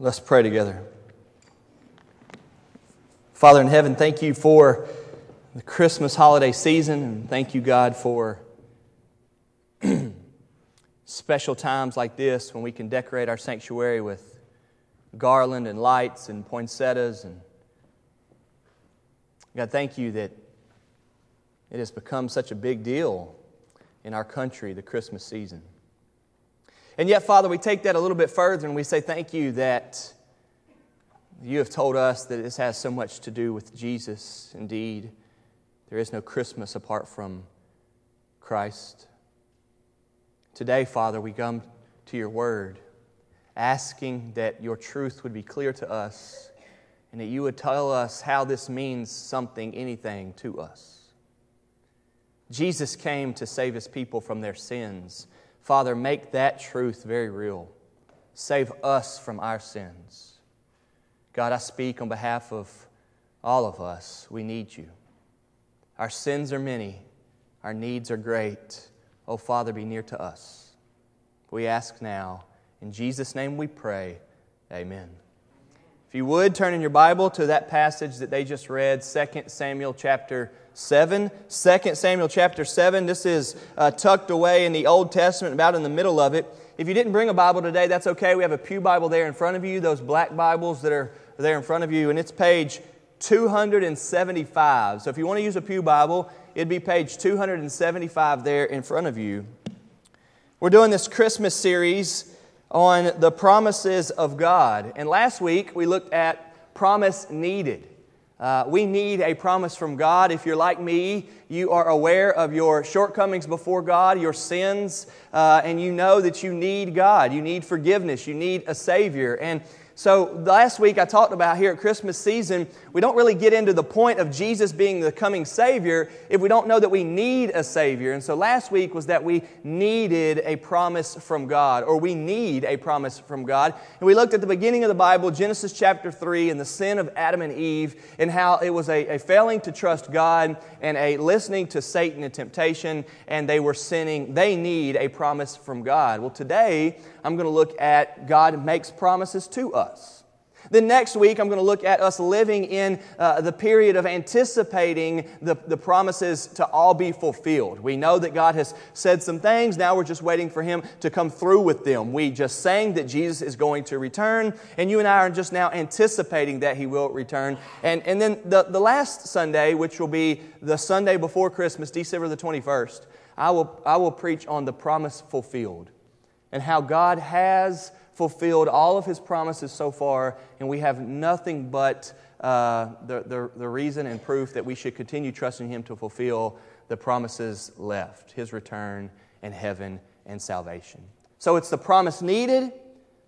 Let's pray together. Father in heaven, thank you for the Christmas holiday season, and thank you, God, for special times like this when we can decorate our sanctuary with garland and lights and poinsettias. And God, thank you that it has become such a big deal in our country, the Christmas season. And yet, Father, we take that a little bit further and we say thank you that you have told us that this has so much to do with Jesus. Indeed, there is no Christmas apart from Christ. Today, Father, we come to your word, asking that your truth would be clear to us and that you would tell us how this means something, anything to us. Jesus came to save his people from their sins. Father, make that truth very real. Save us from our sins. God, I speak on behalf of all of us. We need you. Our sins are many, our needs are great. Oh, Father, be near to us. We ask now. In Jesus' name we pray. Amen. If you would turn in your Bible to that passage that they just read, 2 Samuel chapter 7. 2 Samuel chapter 7. This is uh, tucked away in the Old Testament, about in the middle of it. If you didn't bring a Bible today, that's okay. We have a Pew Bible there in front of you, those black Bibles that are there in front of you, and it's page 275. So if you want to use a Pew Bible, it'd be page 275 there in front of you. We're doing this Christmas series on the promises of God. And last week we looked at promise needed. Uh, we need a promise from God. If you're like me, you are aware of your shortcomings before God, your sins, uh, and you know that you need God. You need forgiveness. You need a Savior. And so, last week I talked about here at Christmas season, we don't really get into the point of Jesus being the coming Savior if we don't know that we need a Savior. And so, last week was that we needed a promise from God, or we need a promise from God. And we looked at the beginning of the Bible, Genesis chapter 3, and the sin of Adam and Eve, and how it was a, a failing to trust God and a listening to Satan and temptation, and they were sinning. They need a promise from God. Well, today, I'm going to look at God makes promises to us. Then next week, I'm going to look at us living in uh, the period of anticipating the, the promises to all be fulfilled. We know that God has said some things. Now we're just waiting for Him to come through with them. We just sang that Jesus is going to return, and you and I are just now anticipating that He will return. And, and then the, the last Sunday, which will be the Sunday before Christmas, December the 21st, I will, I will preach on the promise fulfilled and how God has fulfilled all of his promises so far, and we have nothing but uh, the, the, the reason and proof that we should continue trusting him to fulfill the promises left his return and heaven and salvation. So it's the promise needed,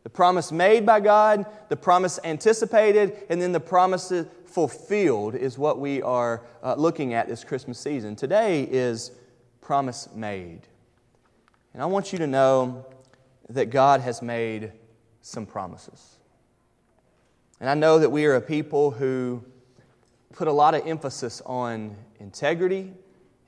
the promise made by God, the promise anticipated, and then the promise fulfilled is what we are uh, looking at this Christmas season. Today is promise made. And I want you to know that God has made some promises. And I know that we are a people who put a lot of emphasis on integrity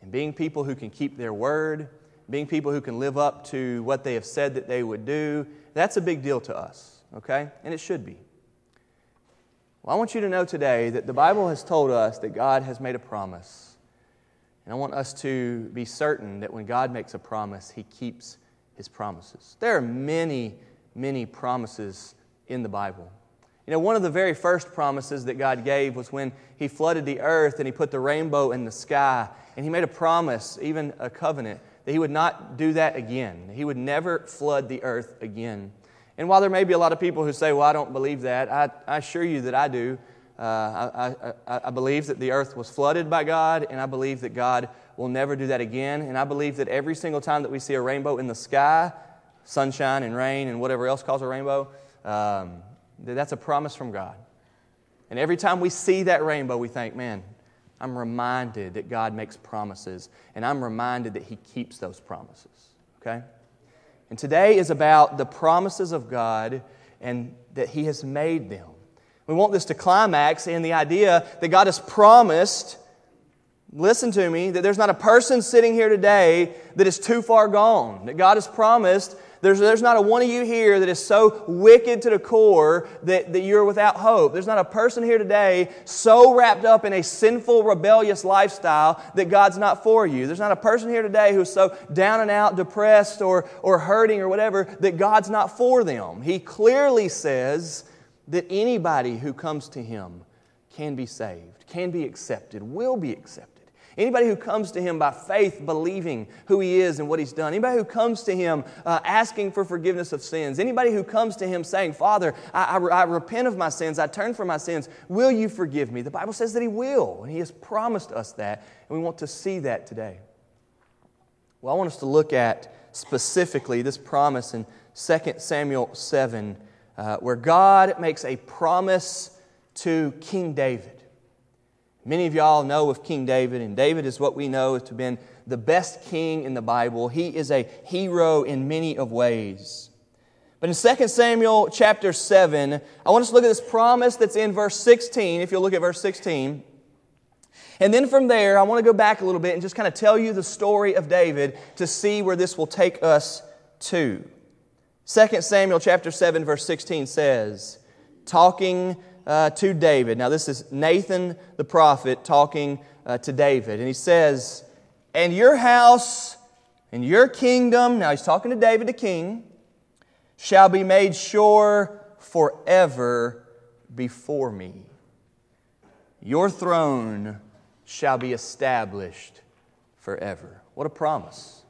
and being people who can keep their word, being people who can live up to what they have said that they would do. That's a big deal to us, okay? And it should be. Well, I want you to know today that the Bible has told us that God has made a promise. And I want us to be certain that when God makes a promise, He keeps his promises. There are many, many promises in the Bible. You know, one of the very first promises that God gave was when He flooded the earth and He put the rainbow in the sky. And He made a promise, even a covenant, that He would not do that again. He would never flood the earth again. And while there may be a lot of people who say, Well, I don't believe that, I, I assure you that I do. Uh, I, I, I believe that the earth was flooded by God, and I believe that God will never do that again. And I believe that every single time that we see a rainbow in the sky, sunshine and rain and whatever else calls a rainbow, um, that's a promise from God. And every time we see that rainbow, we think, man, I'm reminded that God makes promises, and I'm reminded that He keeps those promises. Okay? And today is about the promises of God and that He has made them. We want this to climax in the idea that God has promised Listen to me that there's not a person sitting here today that is too far gone. That God has promised There's, there's not a one of you here that is so wicked to the core that, that you're without hope. There's not a person here today so wrapped up in a sinful, rebellious lifestyle that God's not for you. There's not a person here today who's so down and out, depressed, or, or hurting, or whatever, that God's not for them. He clearly says that anybody who comes to Him can be saved, can be accepted, will be accepted. Anybody who comes to Him by faith, believing who He is and what He's done. Anybody who comes to Him uh, asking for forgiveness of sins. Anybody who comes to Him saying, Father, I, I, I repent of my sins, I turn from my sins. Will you forgive me? The Bible says that He will, and He has promised us that, and we want to see that today. Well, I want us to look at specifically this promise in 2 Samuel 7, uh, where God makes a promise to King David. Many of y'all know of King David, and David is what we know to have been the best king in the Bible. He is a hero in many of ways. But in 2 Samuel chapter 7, I want us to look at this promise that's in verse 16, if you'll look at verse 16. And then from there, I want to go back a little bit and just kind of tell you the story of David to see where this will take us to. 2 Samuel chapter 7, verse 16 says, talking uh, to David. Now, this is Nathan the prophet talking uh, to David. And he says, And your house and your kingdom, now he's talking to David the king, shall be made sure forever before me. Your throne shall be established forever. What a promise.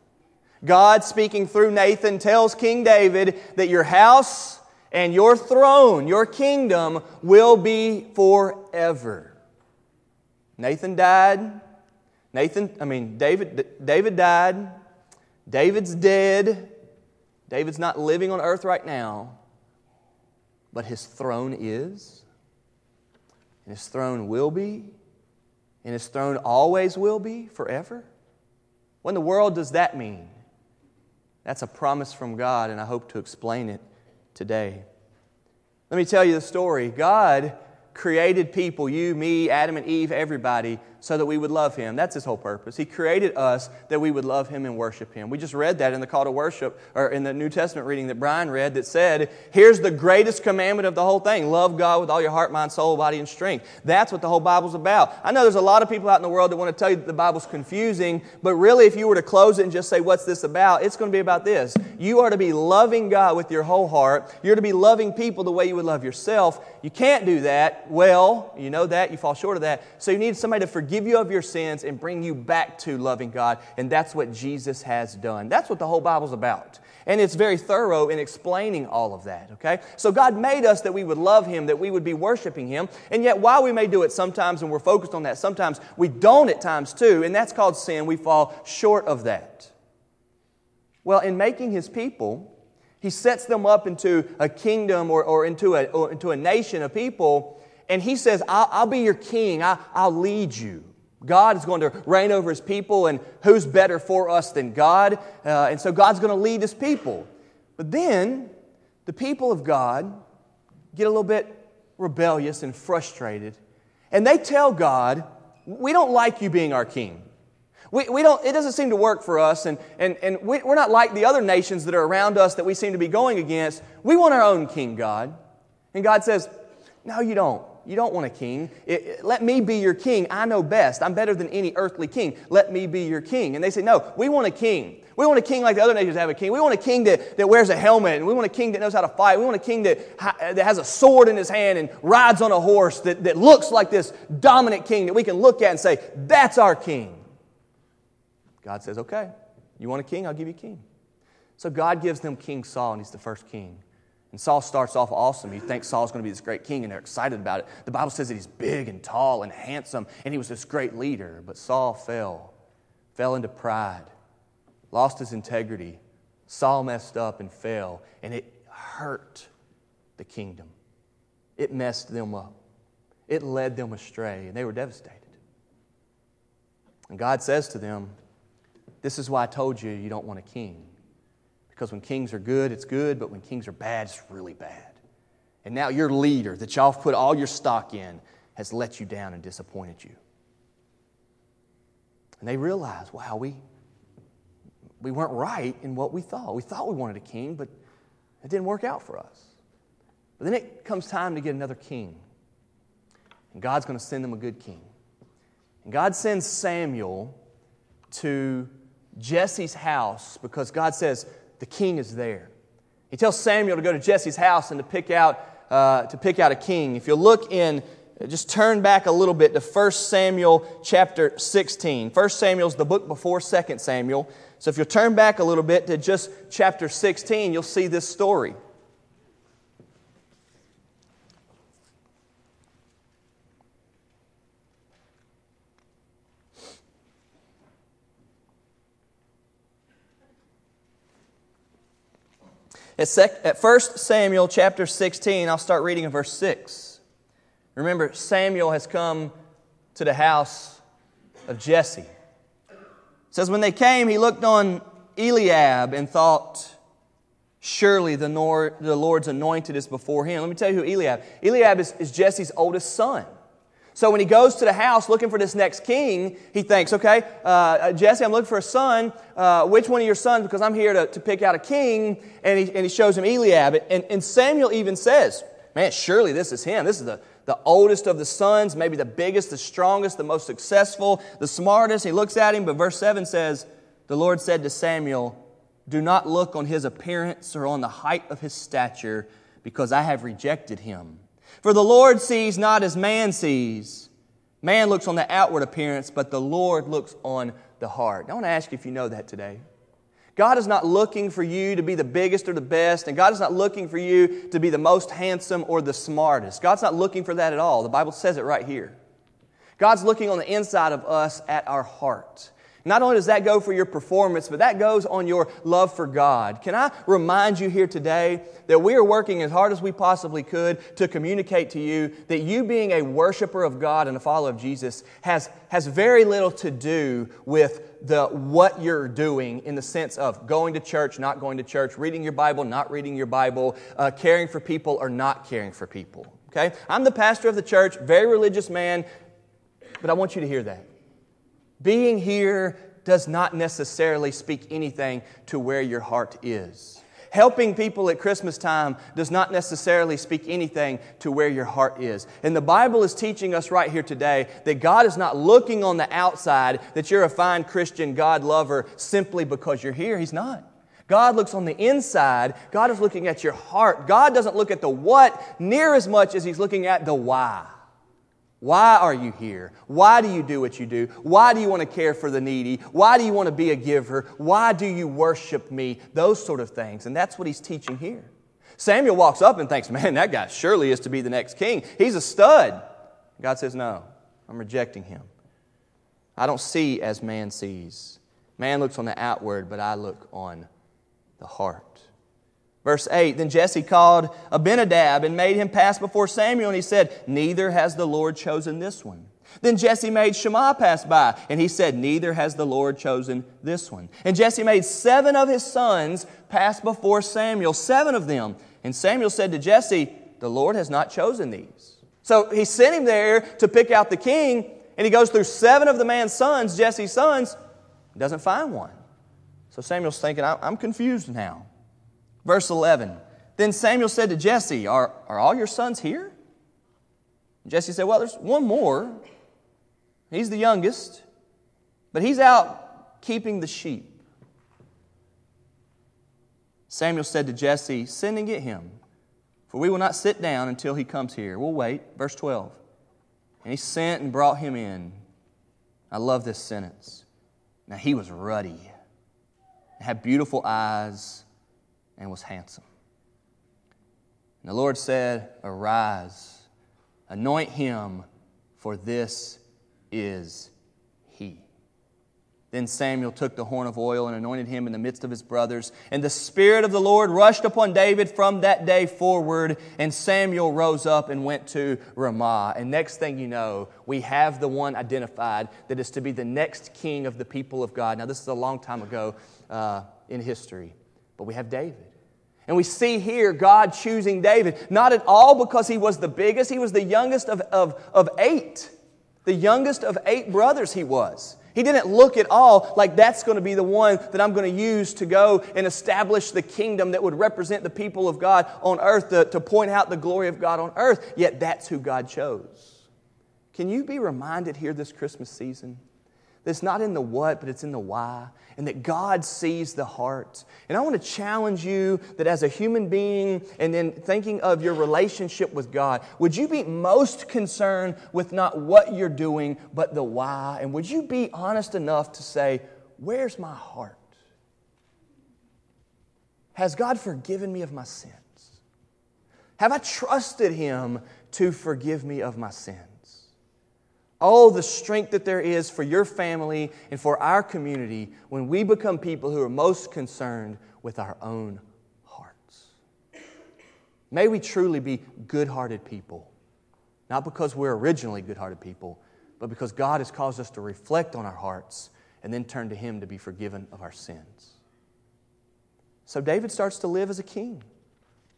God, speaking through Nathan, tells King David that your house and your throne, your kingdom, will be forever. Nathan died. Nathan, I mean, David, David died. David's dead. David's not living on earth right now, but his throne is. And his throne will be. And his throne always will be forever. What in the world does that mean? That's a promise from God, and I hope to explain it today. Let me tell you the story. God created people, you, me, Adam and Eve, everybody, so that we would love Him. That's His whole purpose. He created us that we would love Him and worship Him. We just read that in the call to worship, or in the New Testament reading that Brian read, that said, Here's the greatest commandment of the whole thing love God with all your heart, mind, soul, body, and strength. That's what the whole Bible's about. I know there's a lot of people out in the world that want to tell you that the Bible's confusing, but really, if you were to close it and just say, What's this about? It's going to be about this. You are to be loving God with your whole heart. You're to be loving people the way you would love yourself. You can't do that well. You know that. You fall short of that. So you need somebody to forgive forgive you of your sins and bring you back to loving God. And that's what Jesus has done. That's what the whole Bible's about. And it's very thorough in explaining all of that, okay? So God made us that we would love Him, that we would be worshiping Him. And yet, while we may do it sometimes and we're focused on that, sometimes we don't at times too. And that's called sin. We fall short of that. Well, in making His people, He sets them up into a kingdom or, or, into, a, or into a nation of people and he says, I'll, I'll be your king, I, I'll lead you. God is going to reign over his people, and who's better for us than God? Uh, and so God's going to lead his people. But then the people of God get a little bit rebellious and frustrated, and they tell God, We don't like you being our king. We, we don't, it doesn't seem to work for us, and, and, and we, we're not like the other nations that are around us that we seem to be going against. We want our own king, God. And God says, No, you don't. You don't want a king. It, it, let me be your king. I know best. I'm better than any earthly king. Let me be your king. And they say, No, we want a king. We want a king like the other nations have a king. We want a king that, that wears a helmet, and we want a king that knows how to fight. We want a king that, that has a sword in his hand and rides on a horse that, that looks like this dominant king that we can look at and say, That's our king. God says, Okay, you want a king? I'll give you a king. So God gives them King Saul, and he's the first king. And Saul starts off awesome. You think Saul's going to be this great king, and they're excited about it. The Bible says that he's big and tall and handsome, and he was this great leader. But Saul fell, fell into pride, lost his integrity. Saul messed up and fell, and it hurt the kingdom. It messed them up, it led them astray, and they were devastated. And God says to them, This is why I told you you don't want a king. Because when kings are good, it's good, but when kings are bad, it's really bad. And now your leader that y'all put all your stock in has let you down and disappointed you. And they realize, wow, we, we weren't right in what we thought. We thought we wanted a king, but it didn't work out for us. But then it comes time to get another king. And God's going to send them a good king. And God sends Samuel to Jesse's house because God says the king is there. He tells Samuel to go to Jesse's house and to pick out, uh, to pick out a king. If you look in, just turn back a little bit to 1 Samuel chapter 16. 1 Samuel is the book before 2 Samuel. So if you'll turn back a little bit to just chapter 16, you'll see this story. At, sec- at 1 Samuel chapter 16, I'll start reading in verse 6. Remember, Samuel has come to the house of Jesse. It says, When they came, he looked on Eliab and thought, Surely the, Lord, the Lord's anointed is before him. Let me tell you who Eliab. Eliab is, is Jesse's oldest son. So when he goes to the house looking for this next king, he thinks, okay, uh, Jesse, I'm looking for a son. Uh, which one of your sons? Because I'm here to, to pick out a king. And he, and he shows him Eliab. And, and Samuel even says, man, surely this is him. This is the, the oldest of the sons, maybe the biggest, the strongest, the most successful, the smartest. He looks at him, but verse 7 says, the Lord said to Samuel, do not look on his appearance or on the height of his stature, because I have rejected him. For the Lord sees not as man sees. Man looks on the outward appearance, but the Lord looks on the heart. I want to ask you if you know that today. God is not looking for you to be the biggest or the best, and God is not looking for you to be the most handsome or the smartest. God's not looking for that at all. The Bible says it right here. God's looking on the inside of us at our heart. Not only does that go for your performance, but that goes on your love for God. Can I remind you here today that we are working as hard as we possibly could to communicate to you that you being a worshiper of God and a follower of Jesus has, has very little to do with the what you're doing in the sense of going to church, not going to church, reading your Bible, not reading your Bible, uh, caring for people or not caring for people. Okay? I'm the pastor of the church, very religious man, but I want you to hear that. Being here does not necessarily speak anything to where your heart is. Helping people at Christmas time does not necessarily speak anything to where your heart is. And the Bible is teaching us right here today that God is not looking on the outside that you're a fine Christian God lover simply because you're here. He's not. God looks on the inside. God is looking at your heart. God doesn't look at the what near as much as He's looking at the why. Why are you here? Why do you do what you do? Why do you want to care for the needy? Why do you want to be a giver? Why do you worship me? Those sort of things. And that's what he's teaching here. Samuel walks up and thinks, man, that guy surely is to be the next king. He's a stud. God says, no, I'm rejecting him. I don't see as man sees. Man looks on the outward, but I look on the heart. Verse 8 Then Jesse called Abinadab and made him pass before Samuel, and he said, Neither has the Lord chosen this one. Then Jesse made Shammah pass by, and he said, Neither has the Lord chosen this one. And Jesse made seven of his sons pass before Samuel, seven of them. And Samuel said to Jesse, The Lord has not chosen these. So he sent him there to pick out the king, and he goes through seven of the man's sons, Jesse's sons, doesn't find one. So Samuel's thinking, I'm confused now. Verse 11 Then Samuel said to Jesse, Are, are all your sons here? Jesse said, Well, there's one more. He's the youngest, but he's out keeping the sheep. Samuel said to Jesse, Send and get him, for we will not sit down until he comes here. We'll wait. Verse 12. And he sent and brought him in. I love this sentence. Now he was ruddy, had beautiful eyes and was handsome. And the Lord said, Arise, anoint him, for this is he. Then Samuel took the horn of oil and anointed him in the midst of his brothers. And the Spirit of the Lord rushed upon David from that day forward. And Samuel rose up and went to Ramah. And next thing you know, we have the one identified that is to be the next king of the people of God. Now, this is a long time ago uh, in history. But we have David. And we see here God choosing David, not at all because he was the biggest, he was the youngest of, of, of eight. The youngest of eight brothers he was. He didn't look at all like that's going to be the one that I'm going to use to go and establish the kingdom that would represent the people of God on earth, to, to point out the glory of God on earth. Yet that's who God chose. Can you be reminded here this Christmas season? That's not in the what, but it's in the why, and that God sees the heart. And I want to challenge you that as a human being, and then thinking of your relationship with God, would you be most concerned with not what you're doing, but the why? And would you be honest enough to say, Where's my heart? Has God forgiven me of my sins? Have I trusted Him to forgive me of my sins? Oh, the strength that there is for your family and for our community when we become people who are most concerned with our own hearts. May we truly be good hearted people, not because we're originally good hearted people, but because God has caused us to reflect on our hearts and then turn to Him to be forgiven of our sins. So David starts to live as a king.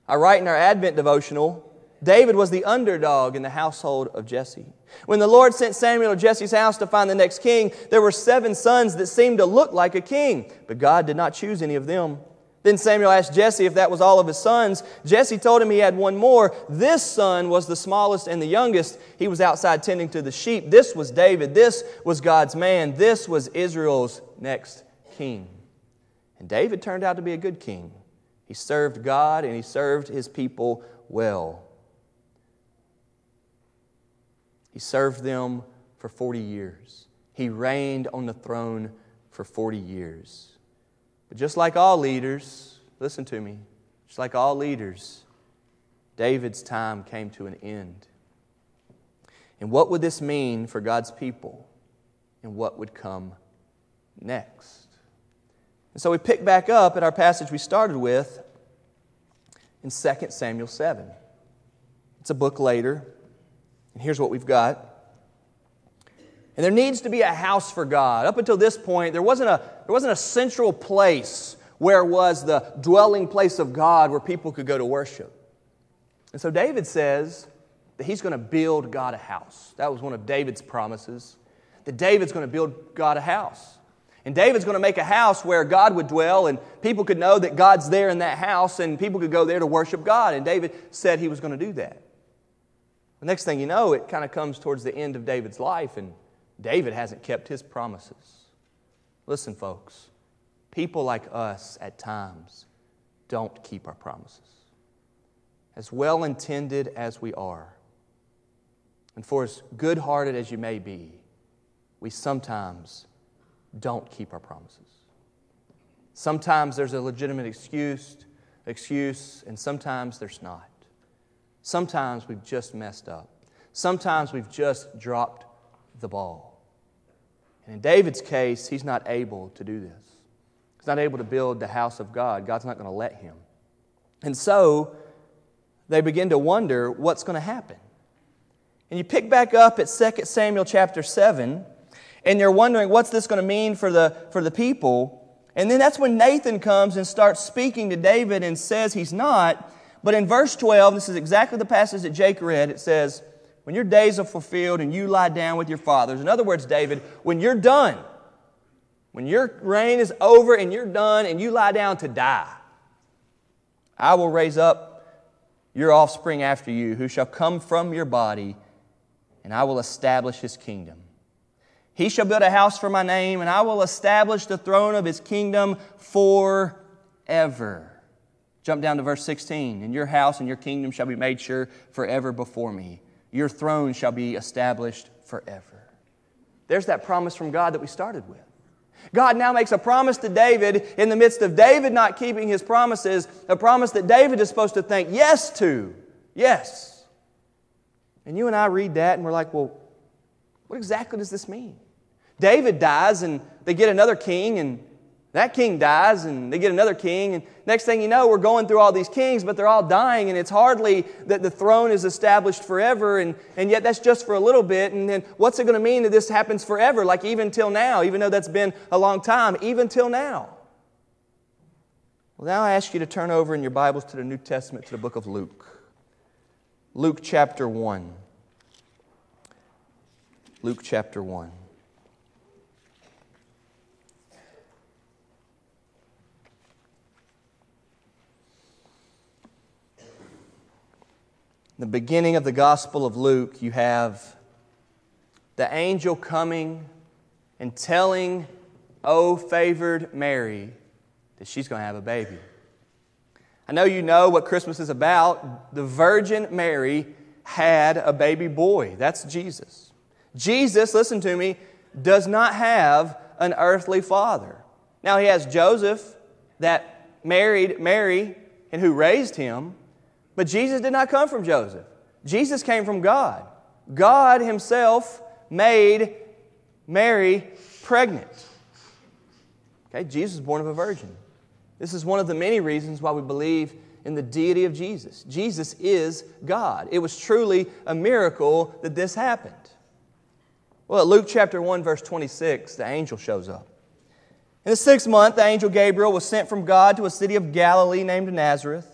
I write in our Advent devotional David was the underdog in the household of Jesse. When the Lord sent Samuel to Jesse's house to find the next king, there were seven sons that seemed to look like a king, but God did not choose any of them. Then Samuel asked Jesse if that was all of his sons. Jesse told him he had one more. This son was the smallest and the youngest. He was outside tending to the sheep. This was David. This was God's man. This was Israel's next king. And David turned out to be a good king. He served God and he served his people well. He served them for 40 years. He reigned on the throne for 40 years. But just like all leaders, listen to me, just like all leaders, David's time came to an end. And what would this mean for God's people? And what would come next? And so we pick back up at our passage we started with in 2 Samuel 7. It's a book later. And here's what we've got. And there needs to be a house for God. Up until this point, there wasn't a, there wasn't a central place where was the dwelling place of God where people could go to worship. And so David says that he's going to build God a house. That was one of David's promises, that David's going to build God a house. And David's going to make a house where God would dwell, and people could know that God's there in that house, and people could go there to worship God. And David said he was going to do that. The next thing you know, it kind of comes towards the end of David's life, and David hasn't kept his promises. Listen, folks, people like us at times don't keep our promises. As well intended as we are, and for as good hearted as you may be, we sometimes don't keep our promises. Sometimes there's a legitimate excuse, excuse, and sometimes there's not. Sometimes we've just messed up. Sometimes we've just dropped the ball. And in David's case, he's not able to do this. He's not able to build the house of God. God's not going to let him. And so they begin to wonder what's going to happen. And you pick back up at 2 Samuel chapter 7, and you're wondering what's this going to mean for the, for the people. And then that's when Nathan comes and starts speaking to David and says he's not. But in verse 12, this is exactly the passage that Jake read. It says, When your days are fulfilled and you lie down with your fathers. In other words, David, when you're done, when your reign is over and you're done and you lie down to die, I will raise up your offspring after you, who shall come from your body, and I will establish his kingdom. He shall build a house for my name, and I will establish the throne of his kingdom forever. Jump down to verse 16. And your house and your kingdom shall be made sure forever before me. Your throne shall be established forever. There's that promise from God that we started with. God now makes a promise to David in the midst of David not keeping his promises, a promise that David is supposed to think yes to. Yes. And you and I read that and we're like, well, what exactly does this mean? David dies and they get another king and that king dies, and they get another king, and next thing you know, we're going through all these kings, but they're all dying, and it's hardly that the throne is established forever, and, and yet that's just for a little bit. And then what's it going to mean that this happens forever, like even till now, even though that's been a long time, even till now? Well, now I ask you to turn over in your Bibles to the New Testament to the book of Luke. Luke chapter 1. Luke chapter 1. The beginning of the Gospel of Luke, you have the angel coming and telling, Oh, favored Mary, that she's going to have a baby. I know you know what Christmas is about. The Virgin Mary had a baby boy. That's Jesus. Jesus, listen to me, does not have an earthly father. Now, he has Joseph that married Mary and who raised him, but Jesus did not come from Joseph. Jesus came from God. God Himself made Mary pregnant. Okay, Jesus was born of a virgin. This is one of the many reasons why we believe in the deity of Jesus. Jesus is God. It was truly a miracle that this happened. Well, at Luke chapter 1, verse 26, the angel shows up. In the sixth month, the angel Gabriel was sent from God to a city of Galilee named Nazareth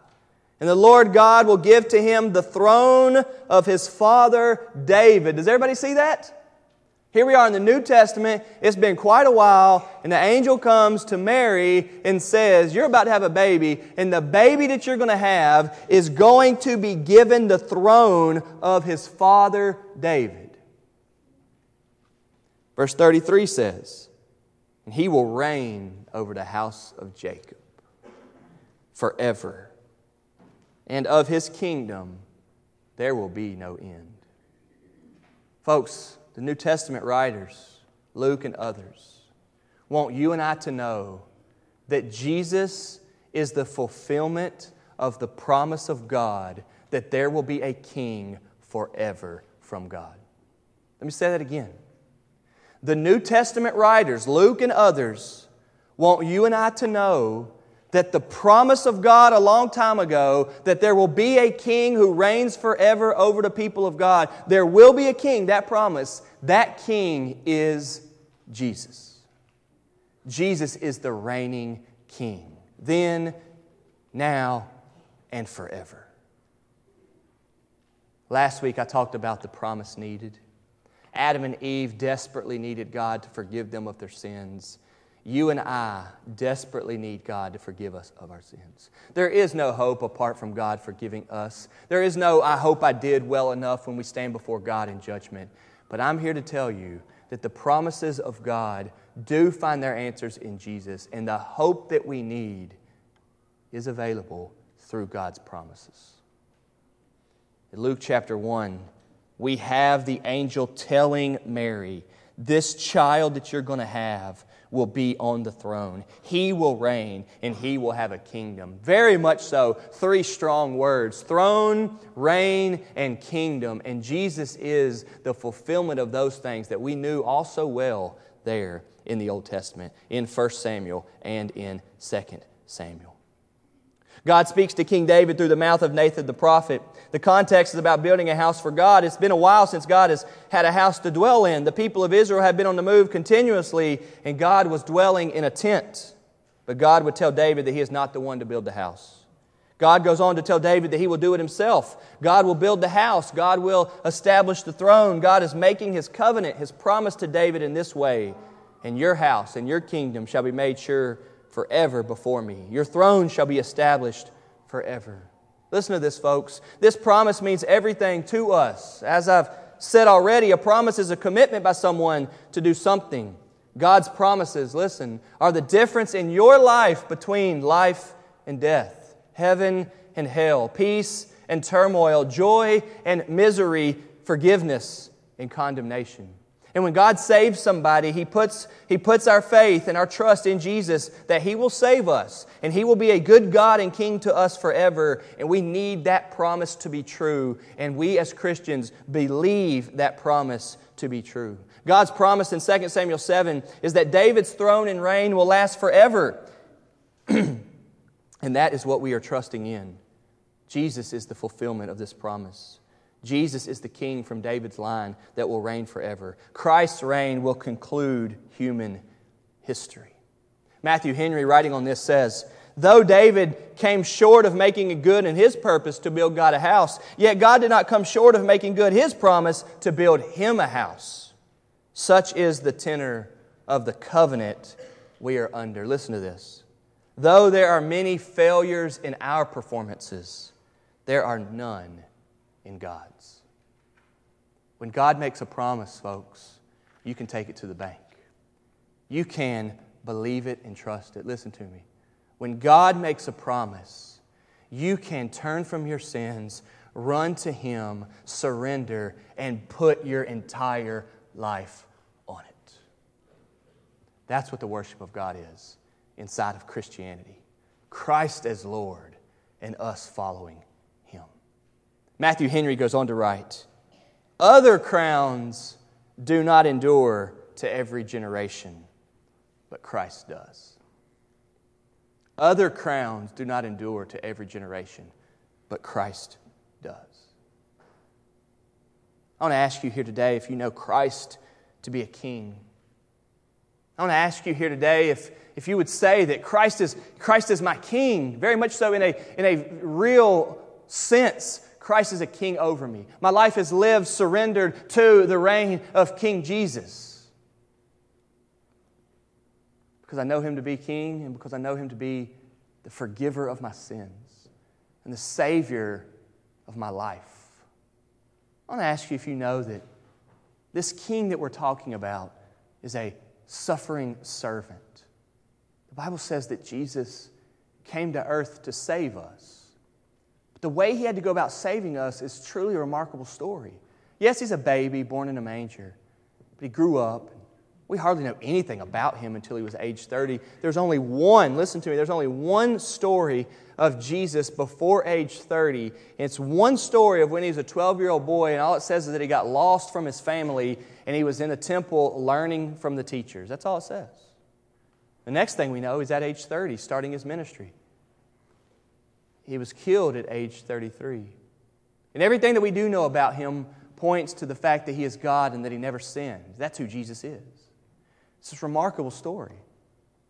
And the Lord God will give to him the throne of his father David. Does everybody see that? Here we are in the New Testament. It's been quite a while, and the angel comes to Mary and says, You're about to have a baby, and the baby that you're going to have is going to be given the throne of his father David. Verse 33 says, And he will reign over the house of Jacob forever and of his kingdom there will be no end. Folks, the New Testament writers, Luke and others, want you and I to know that Jesus is the fulfillment of the promise of God that there will be a king forever from God. Let me say that again. The New Testament writers, Luke and others, want you and I to know that the promise of God a long time ago that there will be a king who reigns forever over the people of God. There will be a king, that promise. That king is Jesus. Jesus is the reigning king. Then, now, and forever. Last week I talked about the promise needed. Adam and Eve desperately needed God to forgive them of their sins. You and I desperately need God to forgive us of our sins. There is no hope apart from God forgiving us. There is no, I hope I did well enough when we stand before God in judgment. But I'm here to tell you that the promises of God do find their answers in Jesus, and the hope that we need is available through God's promises. In Luke chapter 1, we have the angel telling Mary, This child that you're going to have will be on the throne. He will reign and he will have a kingdom. Very much so. Three strong words throne, reign, and kingdom. And Jesus is the fulfillment of those things that we knew all so well there in the Old Testament, in 1 Samuel and in 2 Samuel. God speaks to King David through the mouth of Nathan the prophet. The context is about building a house for God. It's been a while since God has had a house to dwell in. The people of Israel had been on the move continuously, and God was dwelling in a tent. But God would tell David that he is not the one to build the house. God goes on to tell David that he will do it himself. God will build the house. God will establish the throne. God is making his covenant, his promise to David in this way. And your house and your kingdom shall be made sure forever before me. Your throne shall be established forever. Listen to this, folks. This promise means everything to us. As I've said already, a promise is a commitment by someone to do something. God's promises, listen, are the difference in your life between life and death, heaven and hell, peace and turmoil, joy and misery, forgiveness and condemnation. And when God saves somebody, he puts, he puts our faith and our trust in Jesus that He will save us and He will be a good God and King to us forever. And we need that promise to be true. And we as Christians believe that promise to be true. God's promise in 2 Samuel 7 is that David's throne and reign will last forever. and that is what we are trusting in. Jesus is the fulfillment of this promise. Jesus is the king from David's line that will reign forever. Christ's reign will conclude human history. Matthew Henry, writing on this, says, Though David came short of making good in his purpose to build God a house, yet God did not come short of making good his promise to build him a house. Such is the tenor of the covenant we are under. Listen to this. Though there are many failures in our performances, there are none in God's. When God makes a promise, folks, you can take it to the bank. You can believe it and trust it. Listen to me. When God makes a promise, you can turn from your sins, run to Him, surrender, and put your entire life on it. That's what the worship of God is inside of Christianity Christ as Lord and us following. Matthew Henry goes on to write Other crowns do not endure to every generation, but Christ does. Other crowns do not endure to every generation, but Christ does. I want to ask you here today if you know Christ to be a king. I want to ask you here today if, if you would say that Christ is, Christ is my king, very much so in a, in a real sense. Christ is a king over me. My life is lived surrendered to the reign of King Jesus because I know him to be king and because I know him to be the forgiver of my sins and the savior of my life. I want to ask you if you know that this king that we're talking about is a suffering servant. The Bible says that Jesus came to earth to save us. The way he had to go about saving us is truly a remarkable story. Yes, he's a baby born in a manger, but he grew up we hardly know anything about him until he was age 30. There's only one, listen to me, there's only one story of Jesus before age 30. It's one story of when he was a 12 year old boy, and all it says is that he got lost from his family and he was in a temple learning from the teachers. That's all it says. The next thing we know, he's at age 30, starting his ministry. He was killed at age 33. And everything that we do know about him points to the fact that he is God and that he never sinned. That's who Jesus is. It's this remarkable story.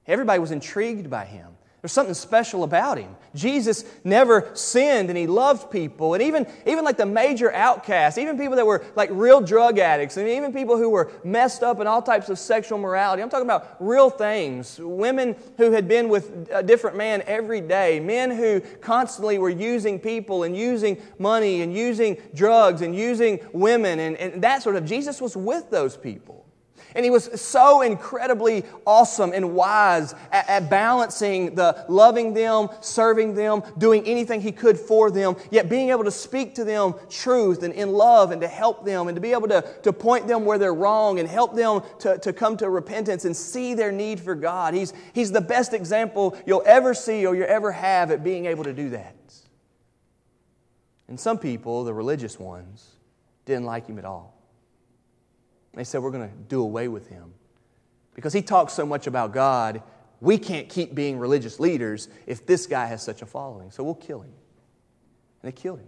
Everybody was intrigued by him. There's something special about him. Jesus never sinned and he loved people. And even, even like the major outcasts, even people that were like real drug addicts, and even people who were messed up in all types of sexual morality. I'm talking about real things. Women who had been with a different man every day. Men who constantly were using people and using money and using drugs and using women and, and that sort of. Jesus was with those people. And he was so incredibly awesome and wise at, at, balancing the loving them, serving them, doing anything he could for them, yet being able to speak to them truth and in love and to help them and to be able to, to point them where they're wrong and help them to, to come to repentance and see their need for God. He's, he's the best example you'll ever see or you'll ever have at being able to do that. And some people, the religious ones, didn't like him at all. They said, We're going to do away with him. Because he talks so much about God, we can't keep being religious leaders if this guy has such a following. So we'll kill him. And they killed him.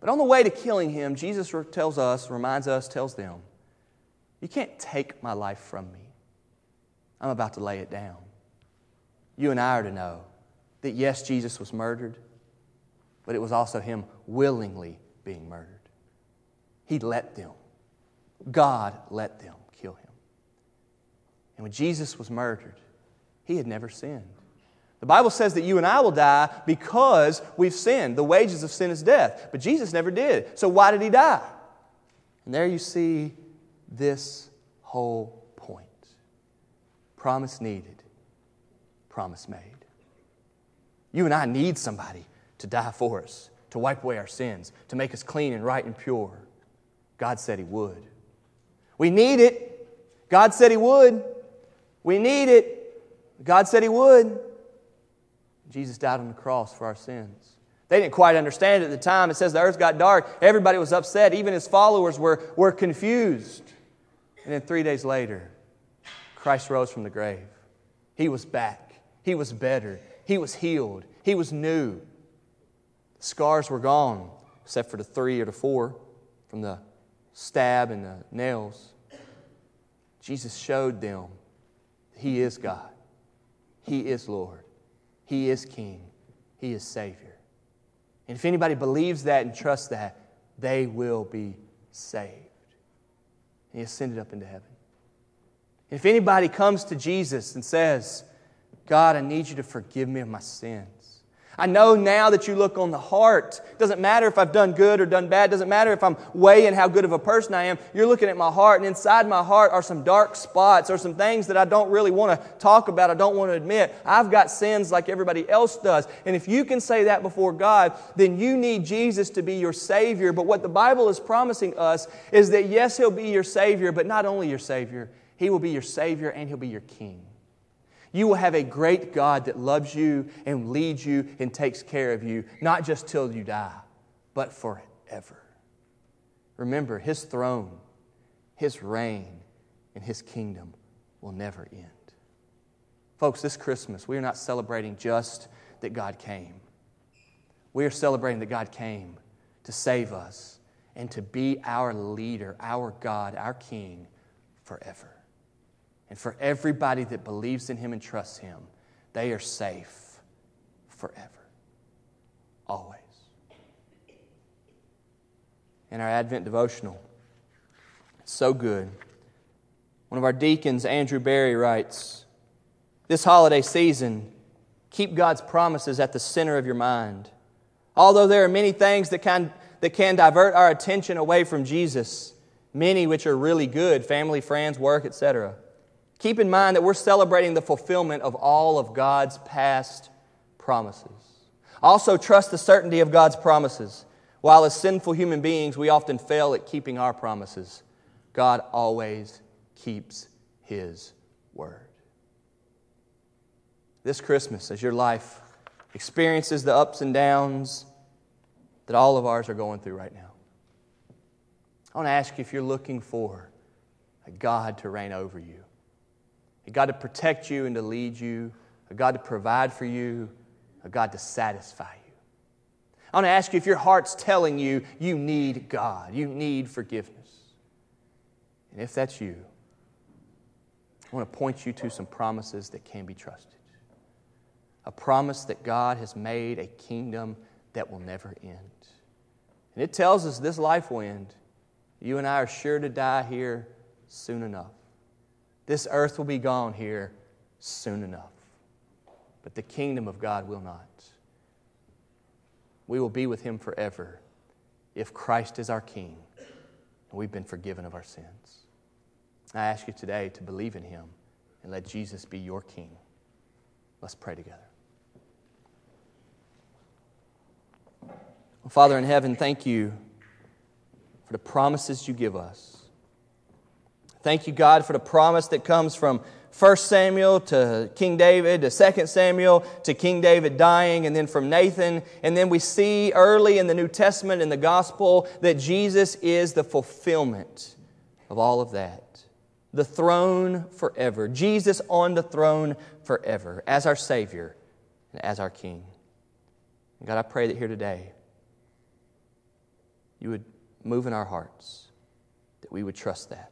But on the way to killing him, Jesus tells us, reminds us, tells them, You can't take my life from me. I'm about to lay it down. You and I are to know that yes, Jesus was murdered, but it was also him willingly being murdered. He let them. God let them kill him. And when Jesus was murdered, he had never sinned. The Bible says that you and I will die because we've sinned. The wages of sin is death. But Jesus never did. So why did he die? And there you see this whole point promise needed, promise made. You and I need somebody to die for us, to wipe away our sins, to make us clean and right and pure. God said he would. We need it. God said He would. We need it. God said He would. Jesus died on the cross for our sins. They didn't quite understand it at the time. It says the earth got dark. Everybody was upset. Even his followers were, were confused. And then three days later, Christ rose from the grave. He was back. He was better. He was healed. He was new. Scars were gone, except for the three or the four from the stab and the nails. Jesus showed them He is God, He is Lord, He is King, He is Savior. And if anybody believes that and trusts that, they will be saved. And He ascended up into heaven. If anybody comes to Jesus and says, God, I need you to forgive me of my sins. I know now that you look on the heart. It doesn't matter if I've done good or done bad. It doesn't matter if I'm weighing how good of a person I am. You're looking at my heart, and inside my heart are some dark spots or some things that I don't really want to talk about, I don't want to admit. I've got sins like everybody else does. And if you can say that before God, then you need Jesus to be your Savior. But what the Bible is promising us is that yes, He'll be your Savior, but not only your Savior, He will be your Savior and He'll be your King. You will have a great God that loves you and leads you and takes care of you, not just till you die, but forever. Remember, His throne, His reign, and His kingdom will never end. Folks, this Christmas, we are not celebrating just that God came. We are celebrating that God came to save us and to be our leader, our God, our King forever. And for everybody that believes in Him and trusts Him, they are safe forever. Always. In our Advent devotional, it's so good. One of our deacons, Andrew Barry, writes This holiday season, keep God's promises at the center of your mind. Although there are many things that can, that can divert our attention away from Jesus, many which are really good family, friends, work, etc. Keep in mind that we're celebrating the fulfillment of all of God's past promises. Also, trust the certainty of God's promises. While as sinful human beings, we often fail at keeping our promises, God always keeps His word. This Christmas, as your life experiences the ups and downs that all of ours are going through right now, I want to ask you if you're looking for a God to reign over you a God to protect you and to lead you, a God to provide for you, a God to satisfy you. I want to ask you if your heart's telling you you need God, you need forgiveness. And if that's you, I want to point you to some promises that can be trusted. A promise that God has made a kingdom that will never end. And it tells us this life will end. You and I are sure to die here soon enough. This earth will be gone here soon enough. But the kingdom of God will not. We will be with him forever if Christ is our King and we've been forgiven of our sins. I ask you today to believe in him and let Jesus be your King. Let's pray together. Father in heaven, thank you for the promises you give us. Thank you, God, for the promise that comes from 1 Samuel to King David to 2 Samuel to King David dying, and then from Nathan. And then we see early in the New Testament in the gospel that Jesus is the fulfillment of all of that. The throne forever. Jesus on the throne forever as our Savior and as our King. And God, I pray that here today you would move in our hearts, that we would trust that.